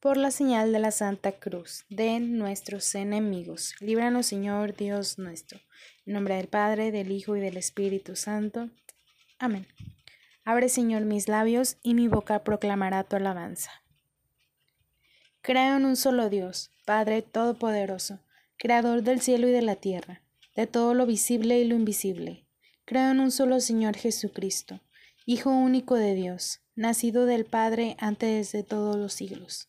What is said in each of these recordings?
por la señal de la Santa Cruz de nuestros enemigos. Líbranos, Señor Dios nuestro. En nombre del Padre, del Hijo y del Espíritu Santo. Amén. Abre, Señor, mis labios y mi boca proclamará tu alabanza. Creo en un solo Dios, Padre Todopoderoso, Creador del cielo y de la tierra, de todo lo visible y lo invisible. Creo en un solo Señor Jesucristo, Hijo único de Dios, nacido del Padre antes de todos los siglos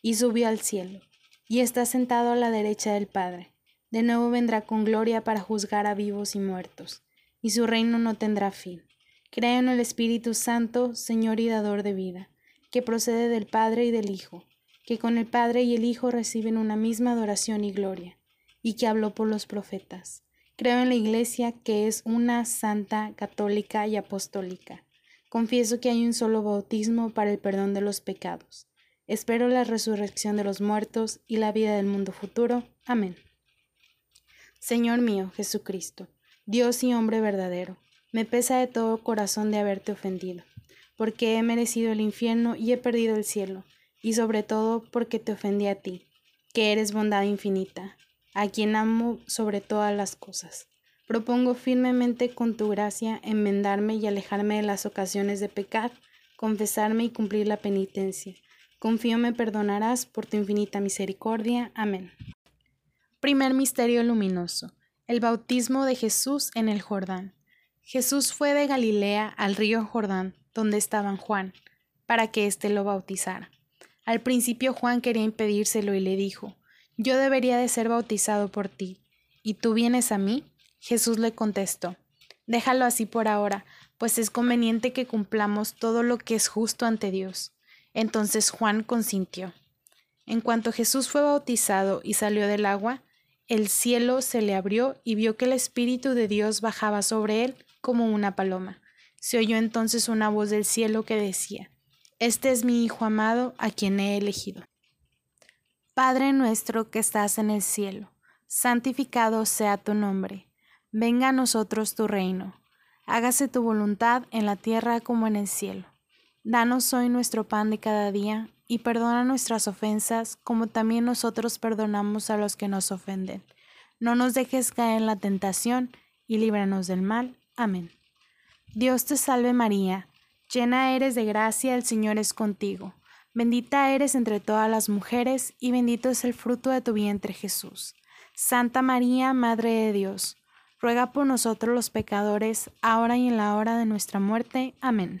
y subió al cielo, y está sentado a la derecha del Padre. De nuevo vendrá con gloria para juzgar a vivos y muertos, y su reino no tendrá fin. Creo en el Espíritu Santo, Señor y dador de vida, que procede del Padre y del Hijo, que con el Padre y el Hijo reciben una misma adoración y gloria, y que habló por los profetas. Creo en la Iglesia, que es una santa, católica y apostólica. Confieso que hay un solo bautismo para el perdón de los pecados Espero la resurrección de los muertos y la vida del mundo futuro. Amén. Señor mío, Jesucristo, Dios y hombre verdadero, me pesa de todo corazón de haberte ofendido, porque he merecido el infierno y he perdido el cielo, y sobre todo porque te ofendí a ti, que eres bondad infinita, a quien amo sobre todas las cosas. Propongo firmemente con tu gracia enmendarme y alejarme de las ocasiones de pecar, confesarme y cumplir la penitencia Confío me perdonarás por tu infinita misericordia. Amén. Primer Misterio Luminoso. El bautismo de Jesús en el Jordán. Jesús fue de Galilea al río Jordán, donde estaba Juan, para que éste lo bautizara. Al principio Juan quería impedírselo y le dijo, Yo debería de ser bautizado por ti, ¿y tú vienes a mí? Jesús le contestó, Déjalo así por ahora, pues es conveniente que cumplamos todo lo que es justo ante Dios. Entonces Juan consintió. En cuanto Jesús fue bautizado y salió del agua, el cielo se le abrió y vio que el Espíritu de Dios bajaba sobre él como una paloma. Se oyó entonces una voz del cielo que decía, Este es mi Hijo amado, a quien he elegido. Padre nuestro que estás en el cielo, santificado sea tu nombre, venga a nosotros tu reino, hágase tu voluntad en la tierra como en el cielo. Danos hoy nuestro pan de cada día, y perdona nuestras ofensas, como también nosotros perdonamos a los que nos ofenden. No nos dejes caer en la tentación, y líbranos del mal. Amén. Dios te salve María, llena eres de gracia, el Señor es contigo. Bendita eres entre todas las mujeres, y bendito es el fruto de tu vientre Jesús. Santa María, Madre de Dios, ruega por nosotros los pecadores, ahora y en la hora de nuestra muerte. Amén.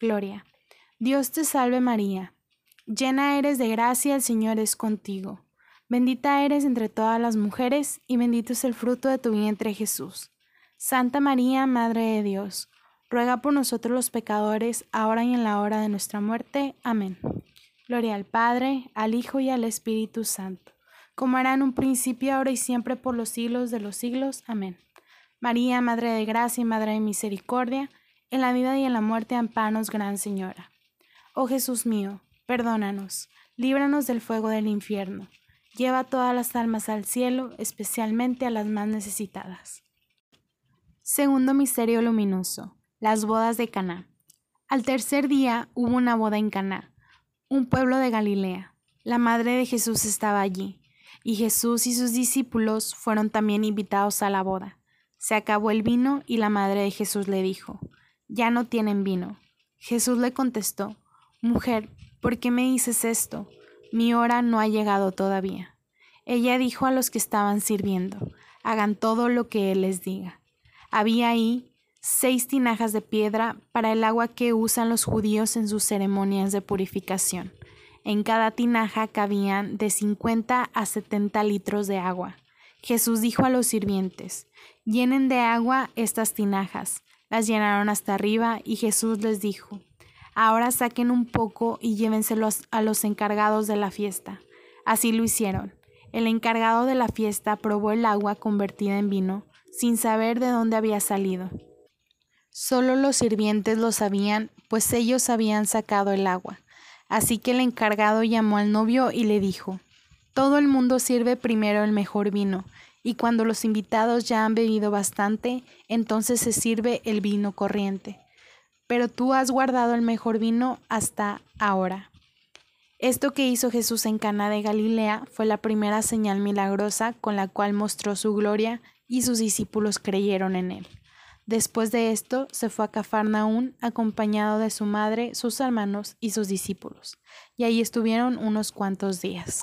Gloria. Dios te salve María, llena eres de gracia, el Señor es contigo. Bendita eres entre todas las mujeres, y bendito es el fruto de tu vientre Jesús. Santa María, Madre de Dios, ruega por nosotros los pecadores, ahora y en la hora de nuestra muerte. Amén. Gloria al Padre, al Hijo y al Espíritu Santo, como era en un principio, ahora y siempre, por los siglos de los siglos. Amén. María, Madre de Gracia y Madre de Misericordia, en la vida y en la muerte, ampanos, Gran Señora. Oh Jesús mío, perdónanos, líbranos del fuego del infierno Lleva todas las almas al cielo, especialmente a las más necesitadas. Segundo misterio luminoso: las bodas de Caná. Al tercer día hubo una boda en Caná, un pueblo de Galilea. La madre de Jesús estaba allí, y Jesús y sus discípulos fueron también invitados a la boda. Se acabó el vino y la madre de Jesús le dijo, Ya no tienen vino. Jesús le contestó, Mujer, ¿por qué me dices esto? mi hora no ha llegado todavía. Ella dijo a los que estaban sirviendo, hagan todo lo que Él les diga. Había ahí seis tinajas de piedra para el agua que usan los judíos en sus ceremonias de purificación. En cada tinaja cabían de 50 a 70 litros de agua. Jesús dijo a los sirvientes, llenen de agua estas tinajas. Las llenaron hasta arriba y Jesús les dijo, Ahora saquen un poco y llévenselos a los encargados de la fiesta. Así lo hicieron. El encargado de la fiesta probó el agua convertida en vino, sin saber de dónde había salido. Solo los sirvientes lo sabían, pues ellos habían sacado el agua. Así que el encargado llamó al novio y le dijo, Todo el mundo sirve primero el mejor vino, y cuando los invitados ya han bebido bastante, entonces se sirve el vino corriente pero tú has guardado el mejor vino hasta ahora. Esto que hizo Jesús en Cana de Galilea fue la primera señal milagrosa con la cual mostró su gloria y sus discípulos creyeron en él. Después de esto se fue a Cafarnaún acompañado de su madre, sus hermanos y sus discípulos, y ahí estuvieron unos cuantos días.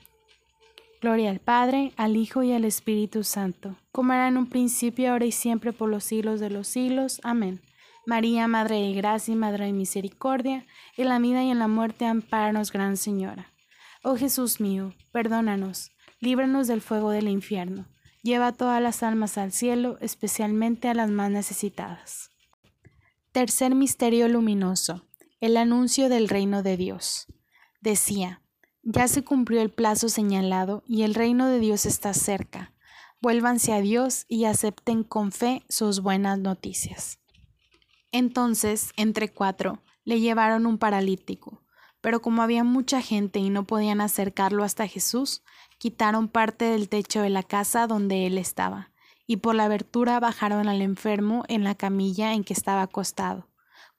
Gloria al Padre, al Hijo y al Espíritu Santo, como era en un principio, ahora y siempre, por los siglos de los siglos. Amén. María, Madre de Gracia y Madre de Misericordia, en la vida y en la muerte, amparanos, Gran Señora. Oh Jesús mío, perdónanos, líbranos del fuego del infierno, lleva todas las almas al cielo, especialmente a las más necesitadas. Tercer Misterio Luminoso, el anuncio del reino de Dios. Decía, ya se cumplió el plazo señalado y el reino de Dios está cerca. Vuélvanse a Dios y acepten con fe sus buenas noticias. Entonces, entre cuatro, le llevaron un paralítico, pero como había mucha gente y no podían acercarlo hasta Jesús, quitaron parte del techo de la casa donde él estaba, y por la abertura bajaron al enfermo en la camilla en que estaba acostado.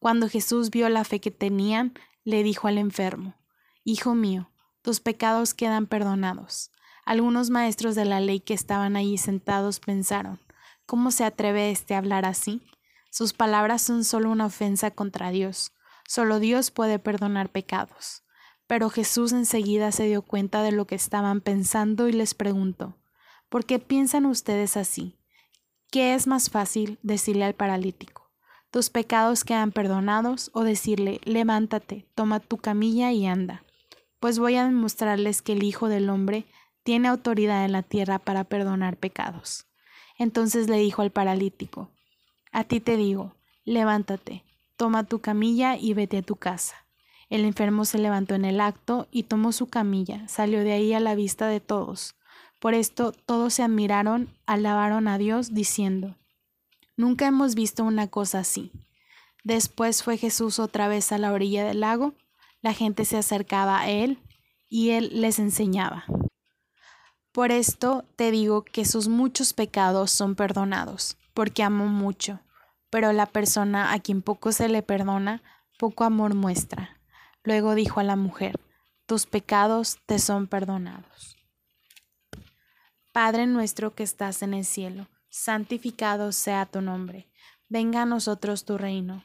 Cuando Jesús vio la fe que tenían, le dijo al enfermo, Hijo mío, tus pecados quedan perdonados. Algunos maestros de la ley que estaban allí sentados pensaron, ¿cómo se atreve este a hablar así? Sus palabras son solo una ofensa contra Dios. Solo Dios puede perdonar pecados. Pero Jesús enseguida se dio cuenta de lo que estaban pensando y les preguntó, ¿por qué piensan ustedes así? ¿Qué es más fácil decirle al paralítico? Tus pecados quedan perdonados o decirle, levántate, toma tu camilla y anda pues voy a demostrarles que el Hijo del Hombre tiene autoridad en la tierra para perdonar pecados. Entonces le dijo al paralítico, A ti te digo, levántate, toma tu camilla y vete a tu casa. El enfermo se levantó en el acto y tomó su camilla, salió de ahí a la vista de todos. Por esto todos se admiraron, alabaron a Dios, diciendo, Nunca hemos visto una cosa así. Después fue Jesús otra vez a la orilla del lago, la gente se acercaba a él y él les enseñaba. Por esto te digo que sus muchos pecados son perdonados, porque amó mucho, pero la persona a quien poco se le perdona, poco amor muestra. Luego dijo a la mujer, tus pecados te son perdonados. Padre nuestro que estás en el cielo, santificado sea tu nombre, venga a nosotros tu reino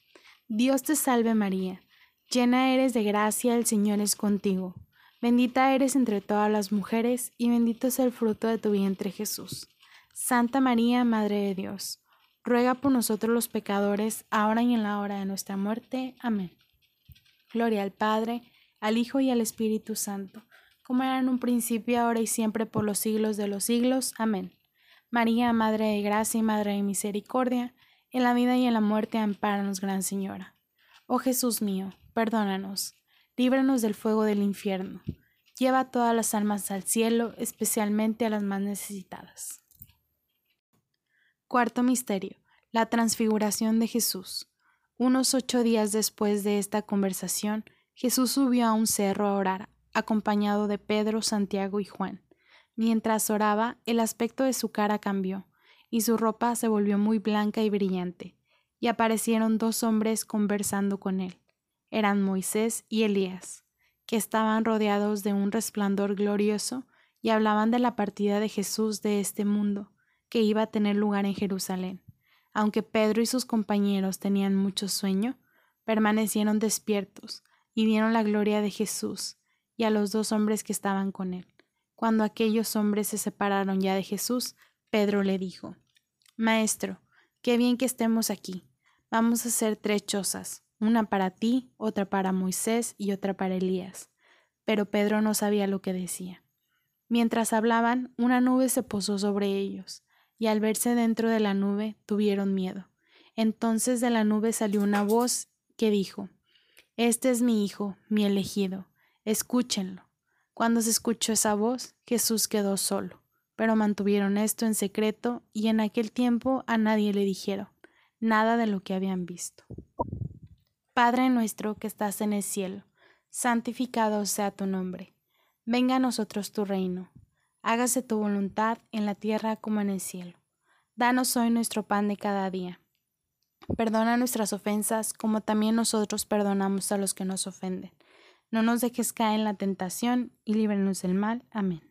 Dios te salve María, llena eres de gracia, el Señor es contigo. Bendita eres entre todas las mujeres, y bendito es el fruto de tu vientre Jesús. Santa María, Madre de Dios, ruega por nosotros los pecadores, ahora y en la hora de nuestra muerte. Amén. Gloria al Padre, al Hijo y al Espíritu Santo, como era en un principio, ahora y siempre, por los siglos de los siglos. Amén. María, Madre de Gracia y Madre de Misericordia, en la vida y en la muerte, ampáranos, Gran Señora. Oh Jesús mío, perdónanos, líbranos del fuego del infierno, lleva todas las almas al cielo, especialmente a las más necesitadas. Cuarto Misterio. La Transfiguración de Jesús. Unos ocho días después de esta conversación, Jesús subió a un cerro a orar, acompañado de Pedro, Santiago y Juan. Mientras oraba, el aspecto de su cara cambió, y su ropa se volvió muy blanca y brillante, y aparecieron dos hombres conversando con él. Eran Moisés y Elías, que estaban rodeados de un resplandor glorioso y hablaban de la partida de Jesús de este mundo, que iba a tener lugar en Jerusalén. Aunque Pedro y sus compañeros tenían mucho sueño, permanecieron despiertos y vieron la gloria de Jesús y a los dos hombres que estaban con él. Cuando aquellos hombres se separaron ya de Jesús, Pedro le dijo, Maestro, qué bien que estemos aquí. Vamos a hacer tres chozas, una para ti, otra para Moisés y otra para Elías. Pero Pedro no sabía lo que decía. Mientras hablaban, una nube se posó sobre ellos y al verse dentro de la nube tuvieron miedo. Entonces de la nube salió una voz que dijo, Este es mi Hijo, mi elegido, escúchenlo. Cuando se escuchó esa voz, Jesús quedó solo, pero mantuvieron esto en secreto y en aquel tiempo a nadie le dijeron nada de lo que habían visto. Padre nuestro que estás en el cielo, santificado sea tu nombre. Venga a nosotros tu reino hágase tu voluntad en la tierra como en el cielo. Danos hoy nuestro pan de cada día. Perdona nuestras ofensas como también nosotros perdonamos a los que nos ofenden. No nos dejes caer en la tentación y líbranos del mal. Amén.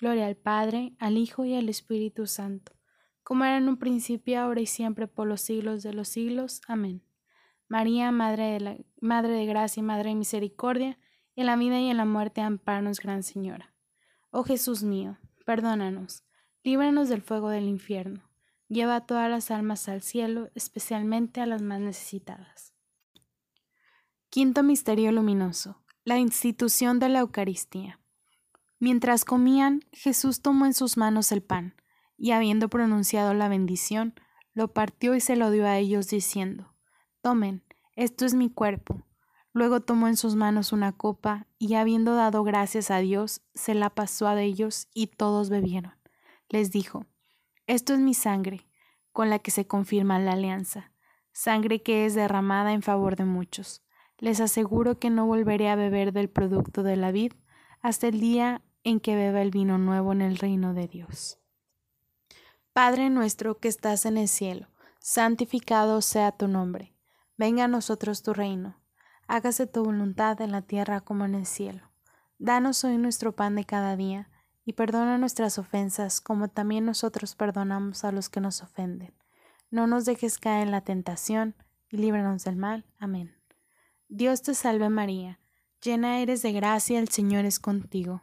Gloria al Padre, al Hijo y al Espíritu Santo, como era en un principio, ahora y siempre, por los siglos de los siglos. Amén. María, Madre de, la, Madre de Gracia y Madre de Misericordia, en la vida y en la muerte, amparanos, Gran Señora. Oh Jesús mío, perdónanos, líbranos del fuego del infierno, lleva a todas las almas al cielo, especialmente a las más necesitadas. Quinto Misterio Luminoso, la institución de la Eucaristía. Mientras comían, Jesús tomó en sus manos el pan, y habiendo pronunciado la bendición, lo partió y se lo dio a ellos, diciendo, Tomen, esto es mi cuerpo. Luego tomó en sus manos una copa, y habiendo dado gracias a Dios, se la pasó a ellos, y todos bebieron. Les dijo, Esto es mi sangre, con la que se confirma la alianza, sangre que es derramada en favor de muchos. Les aseguro que no volveré a beber del producto de la vid hasta el día en que beba el vino nuevo en el reino de Dios. Padre nuestro que estás en el cielo, santificado sea tu nombre. Venga a nosotros tu reino. Hágase tu voluntad en la tierra como en el cielo. Danos hoy nuestro pan de cada día, y perdona nuestras ofensas como también nosotros perdonamos a los que nos ofenden. No nos dejes caer en la tentación, y líbranos del mal. Amén. Dios te salve María, llena eres de gracia, el Señor es contigo.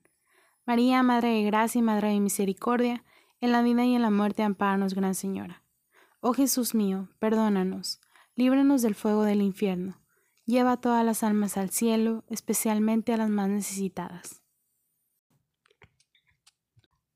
María, Madre de Gracia y Madre de Misericordia, en la vida y en la muerte, amparanos, Gran Señora. Oh Jesús mío, perdónanos, líbranos del fuego del infierno Lleva todas las almas al cielo, especialmente a las más necesitadas.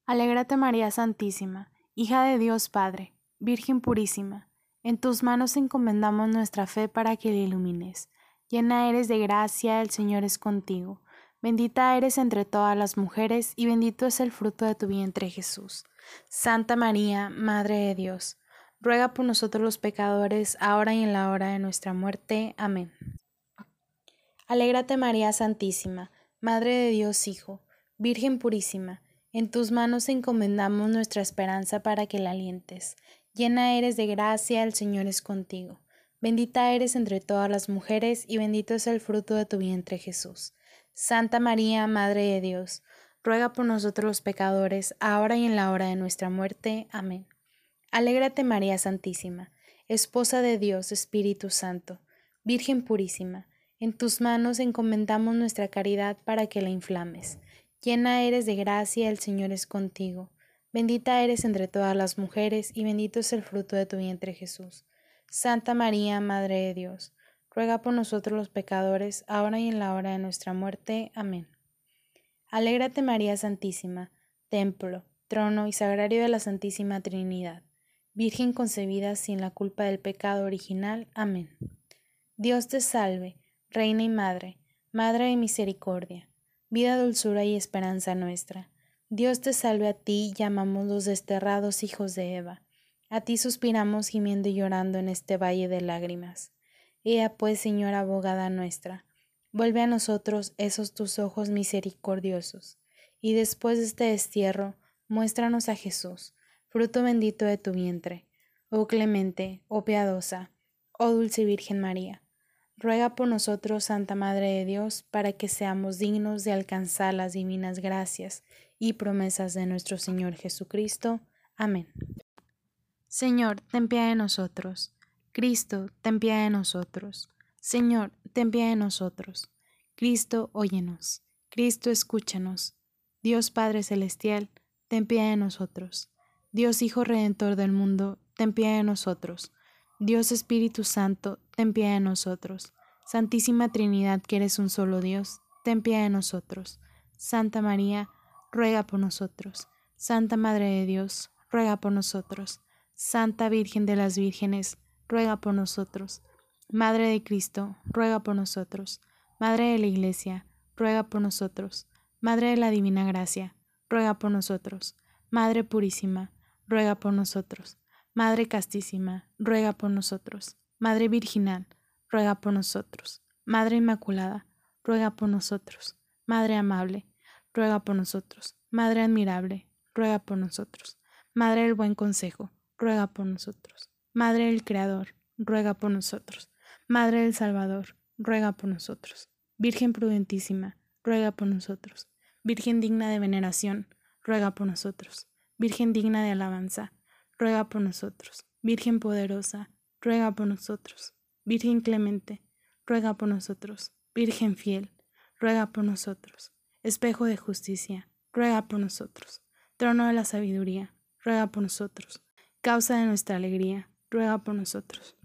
Alégrate María Santísima, hija de Dios Padre, Virgen purísima, en tus manos encomendamos nuestra fe para que la ilumines. Llena eres de gracia, el Señor es contigo. Bendita eres entre todas las mujeres y bendito es el fruto de tu vientre Jesús. Santa María, Madre de Dios, ruega por nosotros los pecadores, ahora y en la hora de nuestra muerte. Amén. Alégrate María Santísima, Madre de Dios Hijo, Virgen purísima, en tus manos encomendamos nuestra esperanza para que la alientes. Llena eres de gracia, el Señor es contigo. Bendita eres entre todas las mujeres y bendito es el fruto de tu vientre Jesús. Santa María, Madre de Dios, ruega por nosotros los pecadores, ahora y en la hora de nuestra muerte. Amén. Alégrate María Santísima, Esposa de Dios Espíritu Santo, Virgen purísima, en tus manos encomendamos nuestra caridad para que la inflames. Llena eres de gracia, el Señor es contigo. Bendita eres entre todas las mujeres, y bendito es el fruto de tu vientre Jesús. Santa María, Madre de Dios, ruega por nosotros los pecadores, ahora y en la hora de nuestra muerte. Amén. Alégrate María Santísima, templo, trono y sagrario de la Santísima Trinidad, Virgen concebida sin la culpa del pecado original. Amén. Dios te salve Reina y Madre, Madre de Misericordia, vida, dulzura y esperanza nuestra. Dios te salve a ti, llamamos los desterrados hijos de Eva. A ti suspiramos gimiendo y llorando en este valle de lágrimas. Ea pues, Señora abogada nuestra, vuelve a nosotros esos tus ojos misericordiosos, y después de este destierro, muéstranos a Jesús, fruto bendito de tu vientre. Oh clemente, oh piadosa, oh dulce Virgen María Ruega por nosotros, Santa Madre de Dios, para que seamos dignos de alcanzar las divinas gracias y promesas de nuestro Señor Jesucristo. Amén. Señor, ten piedad de nosotros. Cristo, ten piedad de nosotros. Señor, ten piedad de nosotros. Cristo, óyenos. Cristo, escúchanos. Dios Padre Celestial, ten piedad de nosotros. Dios Hijo Redentor del mundo, ten piedad de nosotros. Dios Espíritu Santo, ten piedad de nosotros. Santísima Trinidad, que eres un solo Dios, ten piedad de nosotros. Santa María, ruega por nosotros. Santa Madre de Dios, ruega por nosotros. Santa Virgen de las Vírgenes, ruega por nosotros. Madre de Cristo, ruega por nosotros. Madre de la Iglesia, ruega por nosotros. Madre de la Divina Gracia, ruega por nosotros. Madre Purísima, ruega por nosotros. Madre castísima, ruega por nosotros. Madre virginal, ruega por nosotros. Madre inmaculada, ruega por nosotros. Madre amable, ruega por nosotros. Madre admirable, ruega por nosotros. Madre del buen consejo, ruega por nosotros. Madre del Creador, ruega por nosotros. Madre del Salvador, ruega por nosotros. Virgen prudentísima, ruega por nosotros. Virgen digna de veneración, ruega por nosotros. Virgen digna de alabanza, ruega por nosotros. Virgen poderosa, ruega por nosotros. Virgen clemente, ruega por nosotros. Virgen fiel, ruega por nosotros. Espejo de justicia, ruega por nosotros. Trono de la sabiduría, ruega por nosotros. Causa de nuestra alegría, ruega por nosotros.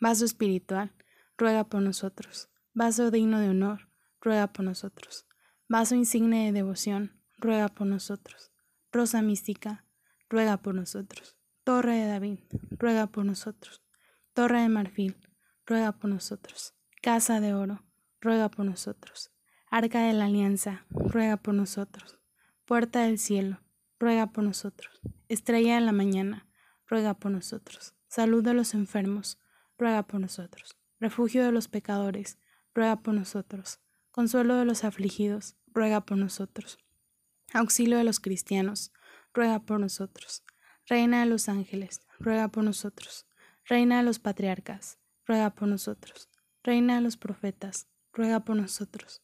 Vaso espiritual, ruega por nosotros. Vaso digno de honor, ruega por nosotros. Vaso insigne de devoción, ruega por nosotros. Rosa mística, ruega por nosotros. Torre de David, ruega por nosotros. Torre de marfil, ruega por nosotros. Casa de oro, ruega por nosotros. Arca de la alianza, ruega por nosotros. Puerta del cielo, ruega por nosotros. Estrella de la mañana, ruega por nosotros. Salud de los enfermos, ruega por nosotros. Refugio de los pecadores, ruega por nosotros. Consuelo de los afligidos, ruega por nosotros. Auxilio de los cristianos, ruega por nosotros. Reina de los ángeles, ruega por nosotros. Reina de los patriarcas, ruega por nosotros. Reina de los profetas, ruega por nosotros.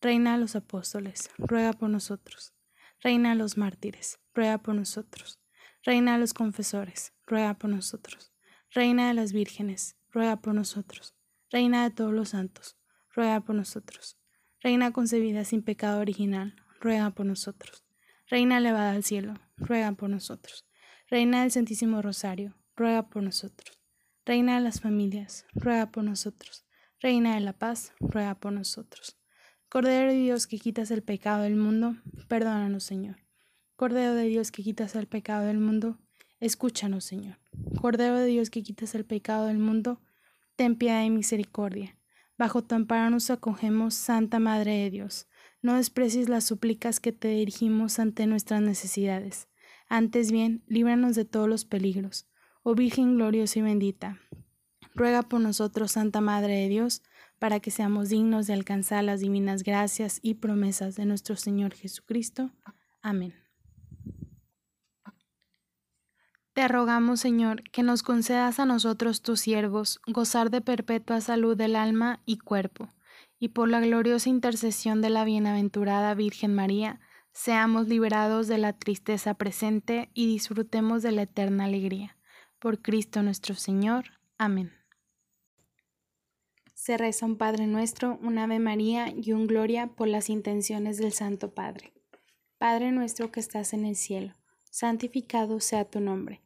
Reina de los apóstoles, ruega por nosotros. Reina de los mártires, ruega por nosotros. Reina de los confesores, ruega por nosotros. Reina de las vírgenes, ruega por nosotros. Reina de todos los santos, ruega por nosotros. Reina concebida sin pecado original, ruega por nosotros. Reina elevada al cielo, ruega por nosotros. Reina del Santísimo Rosario, ruega por nosotros. Reina de las familias, ruega por nosotros. Reina de la paz, ruega por nosotros. Cordero de Dios que quitas el pecado del mundo, perdónanos, Señor. Cordero de Dios que quitas el pecado del mundo, escúchanos, Señor. Cordero de Dios que quitas el pecado del mundo, ten piedad y misericordia. Bajo tu amparo nos acogemos, Santa Madre de Dios. No desprecies las súplicas que te dirigimos ante nuestras necesidades. Antes bien, líbranos de todos los peligros. Oh Virgen gloriosa y bendita, ruega por nosotros, Santa Madre de Dios, para que seamos dignos de alcanzar las divinas gracias y promesas de nuestro Señor Jesucristo. Amén. Te rogamos, Señor, que nos concedas a nosotros, tus siervos, gozar de perpetua salud del alma y cuerpo y por la gloriosa intercesión de la bienaventurada Virgen María, seamos liberados de la tristeza presente y disfrutemos de la eterna alegría. Por Cristo nuestro Señor. Amén. Se reza un Padre nuestro, un Ave María y un Gloria por las intenciones del Santo Padre. Padre nuestro que estás en el cielo, santificado sea tu nombre.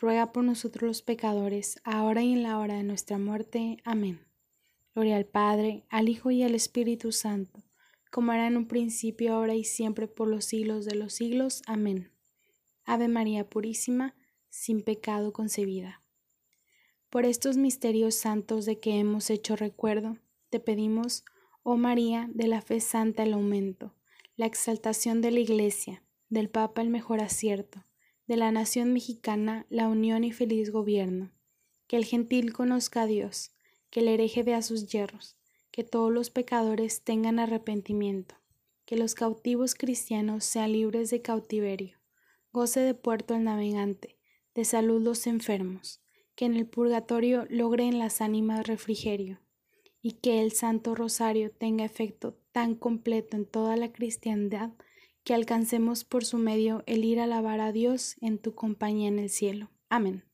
ruega por nosotros los pecadores, ahora y en la hora de nuestra muerte. Amén. Gloria al Padre, al Hijo y al Espíritu Santo, como era en un principio, ahora y siempre, por los siglos de los siglos. Amén. Ave María Purísima, sin pecado concebida. Por estos misterios santos de que hemos hecho recuerdo, te pedimos, oh María, de la fe santa el aumento, la exaltación de la Iglesia, del Papa el mejor acierto, de la nación mexicana la unión y feliz gobierno, que el gentil conozca a Dios, que el hereje vea sus hierros, que todos los pecadores tengan arrepentimiento, que los cautivos cristianos sean libres de cautiverio, goce de puerto el navegante, de salud los enfermos, que en el purgatorio logren las ánimas refrigerio, y que el Santo Rosario tenga efecto tan completo en toda la cristiandad que alcancemos por su medio el ir a alabar a Dios en tu compañía en el cielo. Amén.